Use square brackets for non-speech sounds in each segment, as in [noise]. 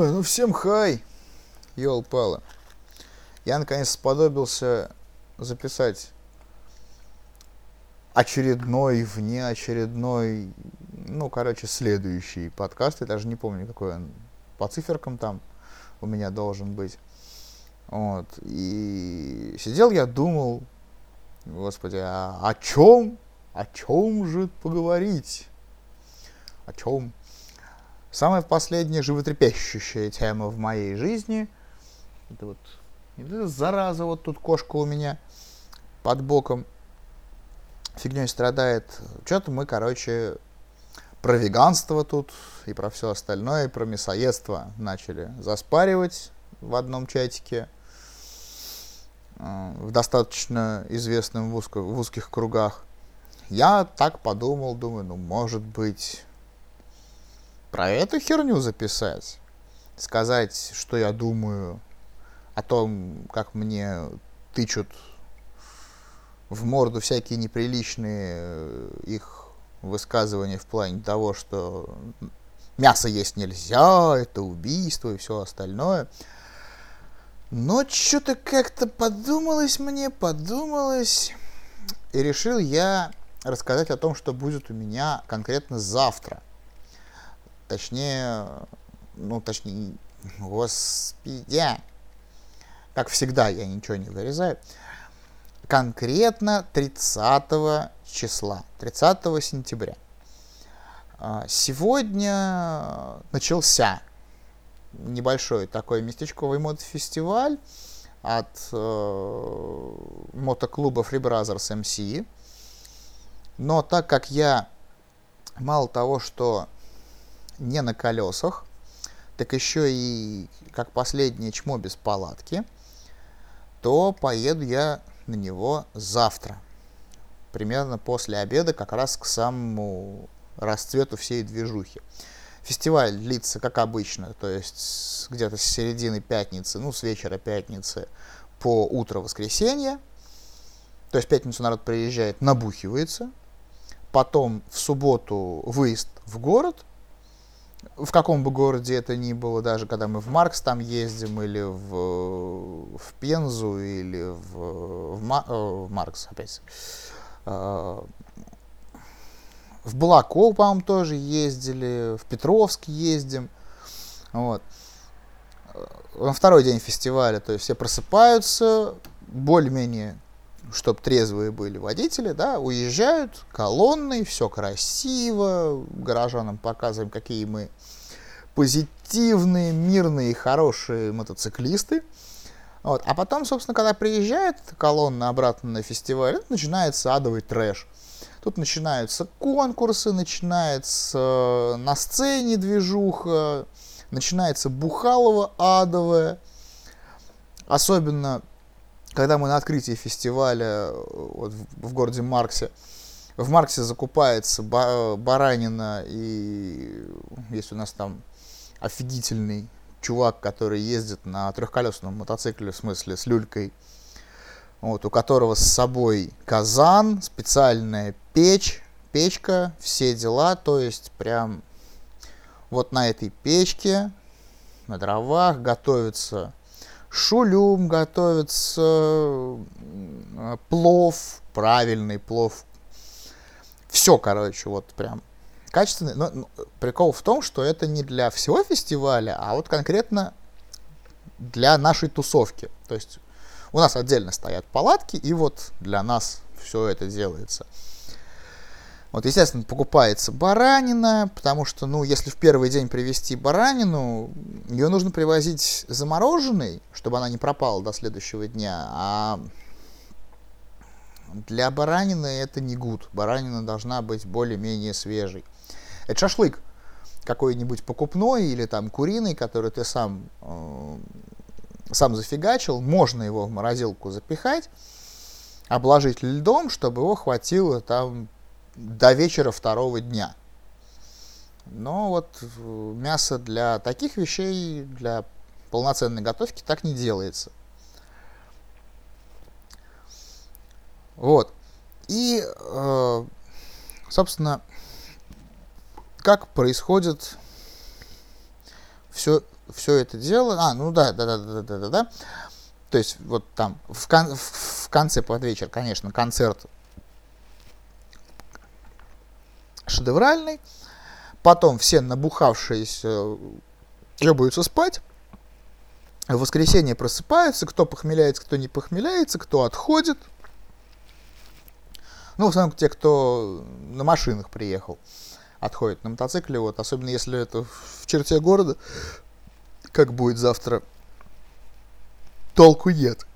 Ой, ну всем хай, ёл-палы. Я наконец сподобился записать очередной, внеочередной, ну, короче, следующий подкаст. Я даже не помню, какой он по циферкам там у меня должен быть. Вот. И сидел я, думал, господи, а о чем? О чем же поговорить? О чем? Самая последняя животрепещущая тема в моей жизни. Это вот это зараза, вот тут кошка у меня под боком фигней страдает. Что-то мы, короче, про веганство тут и про все остальное, и про мясоедство начали заспаривать в одном чатике э, в достаточно известном в, узко, в узких кругах. Я так подумал, думаю, ну, может быть, про эту херню записать, сказать, что я думаю о том, как мне тычут в морду всякие неприличные э, их высказывания в плане того, что мясо есть нельзя, это убийство и все остальное. Но что-то как-то подумалось мне, подумалось, и решил я рассказать о том, что будет у меня конкретно завтра – Точнее, ну, точнее, господи, как всегда, я ничего не вырезаю. Конкретно 30 числа, 30 сентября. А, сегодня начался небольшой такой местечковый мотофестиваль от э, мотоклуба Free Brothers MC. Но так как я мало того, что не на колесах, так еще и как последнее чмо без палатки, то поеду я на него завтра. Примерно после обеда, как раз к самому расцвету всей движухи. Фестиваль длится, как обычно, то есть где-то с середины пятницы, ну, с вечера пятницы по утро воскресенья. То есть пятницу народ приезжает, набухивается. Потом в субботу выезд в город – в каком бы городе это ни было, даже когда мы в Маркс там ездим, или в, в Пензу, или в, в, Ма, э, в Маркс опять, э, в Балаков, по-моему, тоже ездили, в Петровск ездим, вот. На второй день фестиваля, то есть все просыпаются, более-менее чтобы трезвые были водители, да, уезжают колонной, все красиво, горожанам показываем, какие мы позитивные, мирные, хорошие мотоциклисты. Вот. А потом, собственно, когда приезжает колонна обратно на фестиваль, начинается адовый трэш. Тут начинаются конкурсы, начинается на сцене движуха, начинается бухалово адовое. Особенно когда мы на открытии фестиваля вот, в, в городе Марксе, в Марксе закупается баранина, и есть у нас там офигительный чувак, который ездит на трехколесном мотоцикле, в смысле с люлькой, вот, у которого с собой казан, специальная печь, печка, все дела, то есть прям вот на этой печке, на дровах готовится шулюм готовится, э, плов, правильный плов. Все, короче, вот прям качественный. Но, но прикол в том, что это не для всего фестиваля, а вот конкретно для нашей тусовки. То есть у нас отдельно стоят палатки, и вот для нас все это делается. Вот, естественно, покупается баранина, потому что, ну, если в первый день привезти баранину, ее нужно привозить замороженной, чтобы она не пропала до следующего дня, а для баранины это не гуд. Баранина должна быть более-менее свежей. Это шашлык какой-нибудь покупной или там куриный, который ты сам, э, сам зафигачил, можно его в морозилку запихать, обложить льдом, чтобы его хватило там до вечера второго дня. Но вот э, мясо для таких вещей, для полноценной готовки так не делается. Вот. И, э, собственно, как происходит все, все это дело... А, ну да, да, да, да, да, да, да. То есть вот там в, кон, в конце под вечер, конечно, концерт шедевральный. Потом все набухавшиеся ебаются спать. В воскресенье просыпаются, кто похмеляется, кто не похмеляется, кто отходит. Ну, в основном те, кто на машинах приехал, отходят на мотоцикле. Вот, особенно если это в черте города, как будет завтра, толку нет.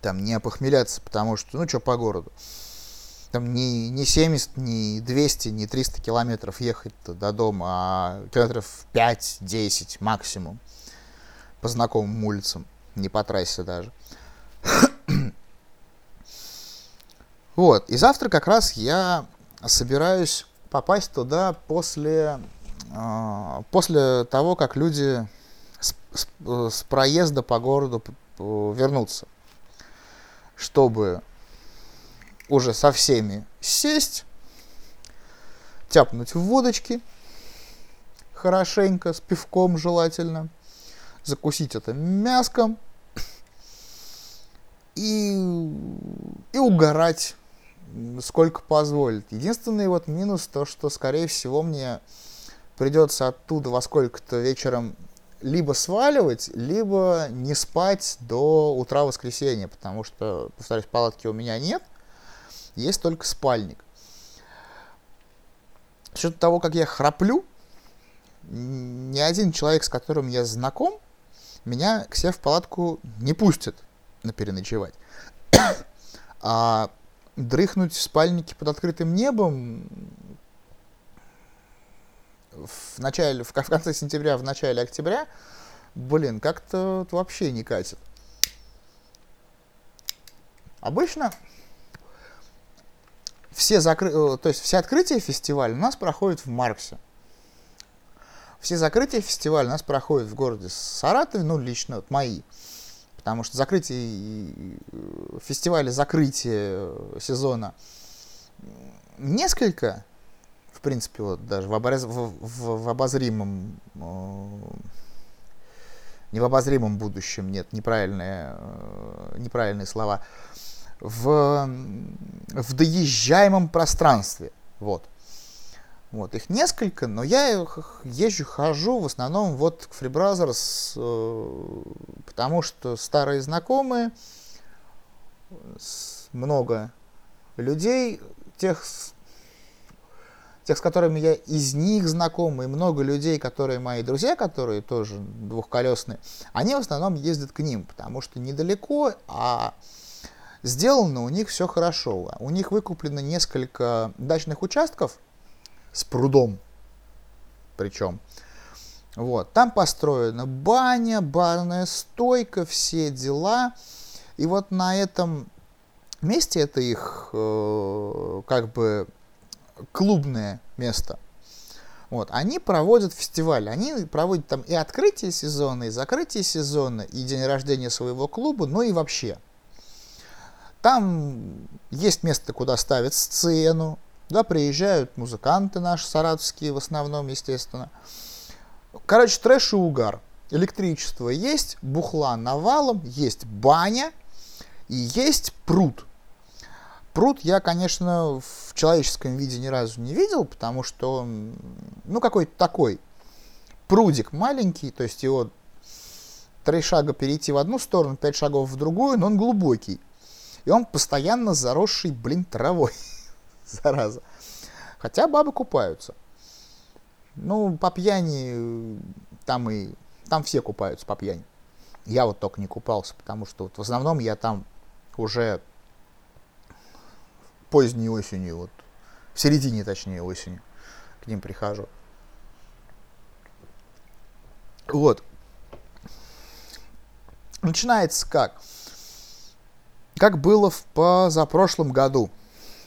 Там не опохмеляться, потому что, ну, что по городу там не, не 70, не 200, не 300 километров ехать до дома, а километров 5-10 максимум по знакомым улицам, не по трассе даже. [coughs] вот, и завтра как раз я собираюсь попасть туда после, э, после того, как люди с, с, с проезда по городу вернутся, чтобы уже со всеми сесть, тяпнуть в водочки, хорошенько, с пивком желательно, закусить это мяском и, и угорать сколько позволит. Единственный вот минус то, что, скорее всего, мне придется оттуда во сколько-то вечером либо сваливать, либо не спать до утра воскресенья, потому что, повторюсь, палатки у меня нет – есть только спальник. Счет того, как я храплю, ни один человек, с которым я знаком, меня к себе в палатку не пустит на переночевать. [coughs] а дрыхнуть в спальнике под открытым небом в начале, в, конце сентября, в начале октября, блин, как-то вообще не катит. Обычно все закры... Э, то есть все открытия фестиваля у нас проходят в Марксе. Все закрытия фестиваля у нас проходят в городе Саратове, ну, лично вот мои. Потому что закрытие э, фестиваля, закрытие э, сезона несколько, в принципе, вот даже в, обоз... в, в, в обозримом не в обозримом будущем, нет, неправильные, неправильные слова в, в доезжаемом пространстве. Вот. Вот, их несколько, но я езжу, хожу в основном вот к Free Brothers, э, потому что старые знакомые, много людей, тех, тех, с которыми я из них знаком, и много людей, которые мои друзья, которые тоже двухколесные, они в основном ездят к ним, потому что недалеко, а Сделано у них все хорошо. У них выкуплено несколько дачных участков с прудом, причем. Вот, там построена баня, барная стойка, все дела. И вот на этом месте это их э, как бы клубное место. Вот, они проводят фестиваль, они проводят там и открытие сезона, и закрытие сезона, и день рождения своего клуба, ну и вообще – там есть место, куда ставят сцену, да, приезжают музыканты наши саратовские в основном, естественно. Короче, трэш и угар. Электричество есть, бухла навалом, есть баня и есть пруд. Пруд я, конечно, в человеческом виде ни разу не видел, потому что он, ну, какой-то такой прудик маленький, то есть его три шага перейти в одну сторону, пять шагов в другую, но он глубокий. И он постоянно заросший, блин, травой. [laughs] Зараза. Хотя бабы купаются. Ну, по пьяни там и... Там все купаются по пьяни. Я вот только не купался, потому что вот в основном я там уже поздней осенью, вот в середине, точнее, осени к ним прихожу. Вот. Начинается как? Как было в позапрошлом году.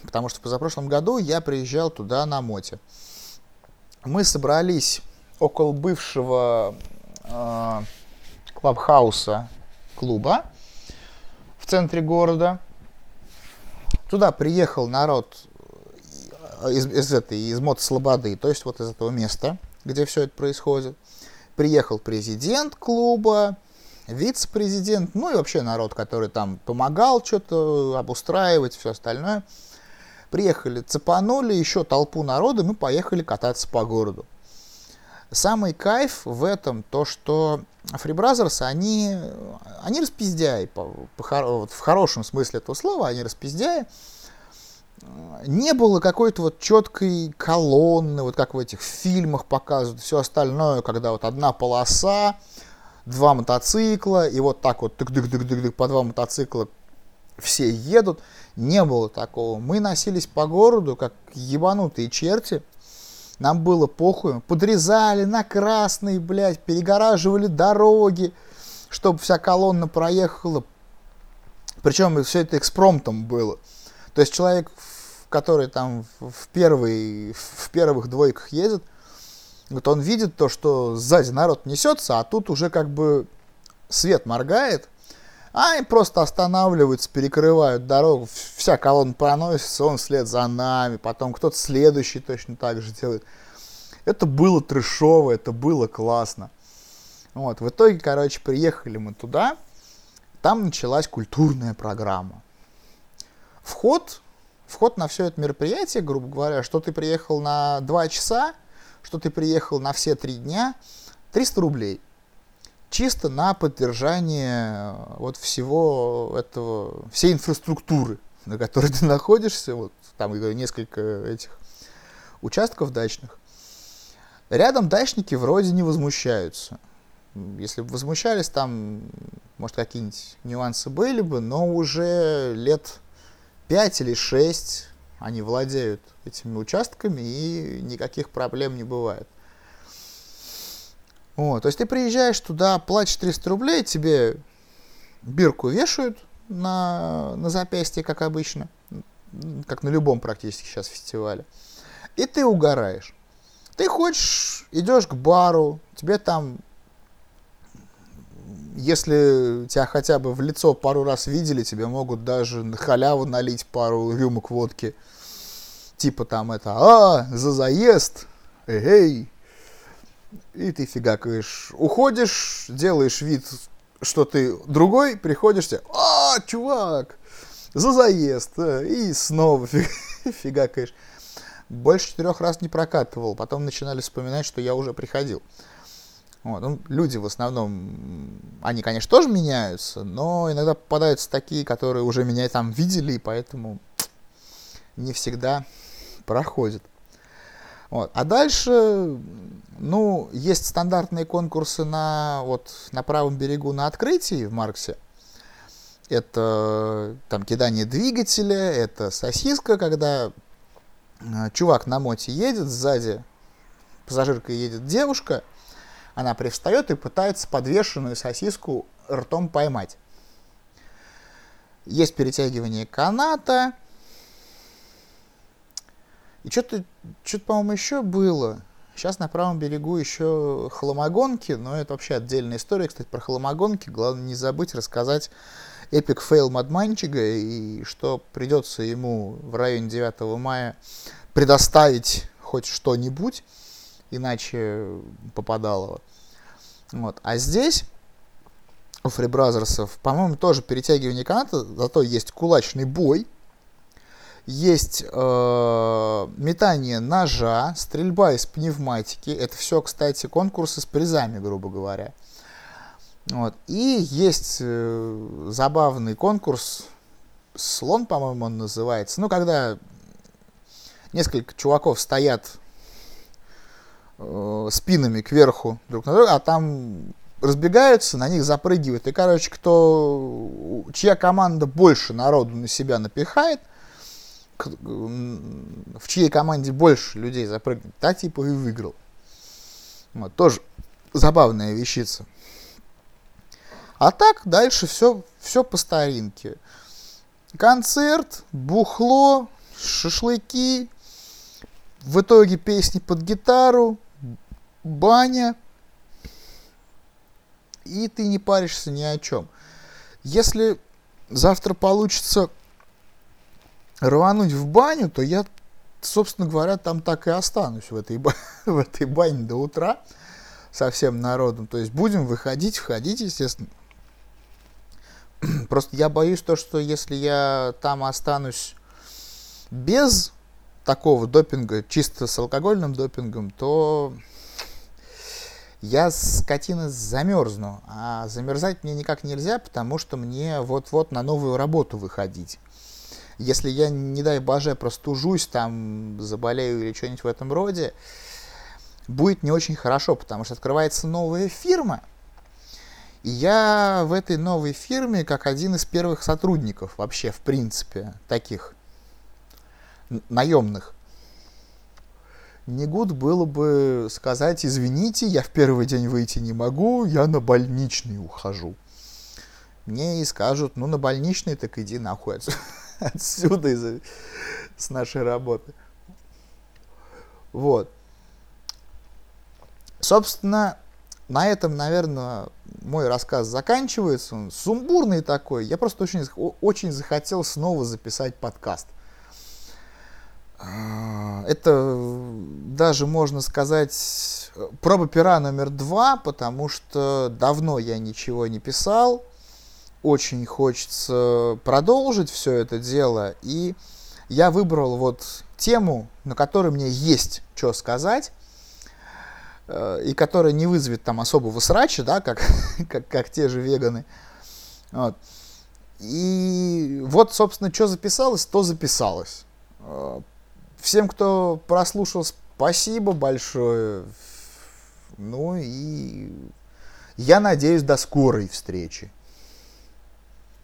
Потому что в позапрошлом году я приезжал туда на моте. Мы собрались около бывшего э, клабхауса клуба в центре города. Туда приехал народ из, из этой, из мотослободы, то есть вот из этого места, где все это происходит. Приехал президент клуба, вице-президент, ну и вообще народ, который там помогал что-то обустраивать, все остальное. Приехали, цепанули еще толпу народа, мы поехали кататься по городу. Самый кайф в этом то, что Free Brothers, они, они распиздяи, по, по, вот в хорошем смысле этого слова, они распиздяи. Не было какой-то вот четкой колонны, вот как в этих фильмах показывают, все остальное, когда вот одна полоса, два мотоцикла, и вот так вот тык-дык-дык-дык по два мотоцикла все едут. Не было такого. Мы носились по городу, как ебанутые черти. Нам было похуй. Подрезали на красный, блядь, перегораживали дороги, чтобы вся колонна проехала. Причем все это экспромтом было. То есть человек, который там в, первый, в первых двойках едет, вот он видит то, что сзади народ несется, а тут уже как бы свет моргает, а они просто останавливаются, перекрывают дорогу, вся колонна проносится, он вслед за нами, потом кто-то следующий точно так же делает. Это было трешово, это было классно. Вот, в итоге, короче, приехали мы туда, там началась культурная программа. Вход, вход на все это мероприятие, грубо говоря, что ты приехал на 2 часа, что ты приехал на все три дня, 300 рублей. Чисто на поддержание э, вот всего этого, всей инфраструктуры, на которой ты находишься, вот там несколько этих участков дачных. Рядом дачники вроде не возмущаются. Если бы возмущались, там, может, какие-нибудь нюансы были бы, но уже лет 5 или 6 они владеют этими участками, и никаких проблем не бывает. Вот, то есть ты приезжаешь туда, платишь 300 рублей, тебе бирку вешают на, на запястье, как обычно, как на любом практически сейчас фестивале, и ты угораешь. Ты хочешь, идешь к бару, тебе там, если тебя хотя бы в лицо пару раз видели, тебе могут даже на халяву налить пару рюмок водки – типа там это, а, за заезд, эй, и ты фигакаешь, уходишь, делаешь вид, что ты другой, приходишь, тебе, а, чувак, за заезд, и снова [laughs] фигакаешь. Больше четырех раз не прокатывал, потом начинали вспоминать, что я уже приходил. Вот. Ну, люди в основном, они, конечно, тоже меняются, но иногда попадаются такие, которые уже меня там видели, и поэтому не всегда проходит. Вот. А дальше, ну, есть стандартные конкурсы на, вот, на правом берегу на открытии в Марксе. Это там кидание двигателя, это сосиска, когда э, чувак на моте едет, сзади пассажирка едет девушка, она привстает и пытается подвешенную сосиску ртом поймать. Есть перетягивание каната, и что-то, что-то, по-моему, еще было. Сейчас на правом берегу еще хламогонки, но это вообще отдельная история. Кстати, про хламогонки главное не забыть рассказать epic fail Мадманчига и что придется ему в районе 9 мая предоставить хоть что-нибудь, иначе попадало. Вот. А здесь у фрибразерсов, по-моему, тоже перетягивание каната, зато есть кулачный бой, есть э, метание ножа, стрельба из пневматики. Это все, кстати, конкурсы с призами, грубо говоря. Вот. И есть э, забавный конкурс, слон, по-моему, он называется. Ну, когда несколько чуваков стоят э, спинами кверху друг на друга, а там разбегаются, на них запрыгивают. И, короче, кто, чья команда больше народу на себя напихает – в чьей команде больше людей запрыгнет, та типа и выиграл. Вот, тоже забавная вещица. А так дальше все, все по старинке. Концерт, бухло, шашлыки, в итоге песни под гитару, баня, и ты не паришься ни о чем. Если завтра получится рвануть в баню, то я, собственно говоря, там так и останусь в этой [laughs] в этой бане до утра со всем народом. То есть будем выходить, входить, естественно. Просто я боюсь то, что если я там останусь без такого допинга, чисто с алкогольным допингом, то я, скотина, замерзну. А замерзать мне никак нельзя, потому что мне вот-вот на новую работу выходить. Если я, не дай боже, простужусь, там, заболею или что-нибудь в этом роде, будет не очень хорошо, потому что открывается новая фирма, и я в этой новой фирме как один из первых сотрудников вообще, в принципе, таких наемных не гуд было бы сказать, извините, я в первый день выйти не могу, я на больничный ухожу. Мне и скажут, ну на больничный так иди нахуй отсюда, [laughs] из с нашей работы. Вот. Собственно, на этом, наверное, мой рассказ заканчивается. Он сумбурный такой. Я просто очень, очень захотел снова записать подкаст. Это даже можно сказать проба пера номер два, потому что давно я ничего не писал. Очень хочется продолжить все это дело. И я выбрал вот тему, на которой мне есть что сказать э, и которая не вызовет там особого срача, да, как, [laughs] как, как те же веганы. Вот. И вот, собственно, что записалось, то записалось. Всем, кто прослушал, спасибо большое. Ну и я надеюсь, до скорой встречи.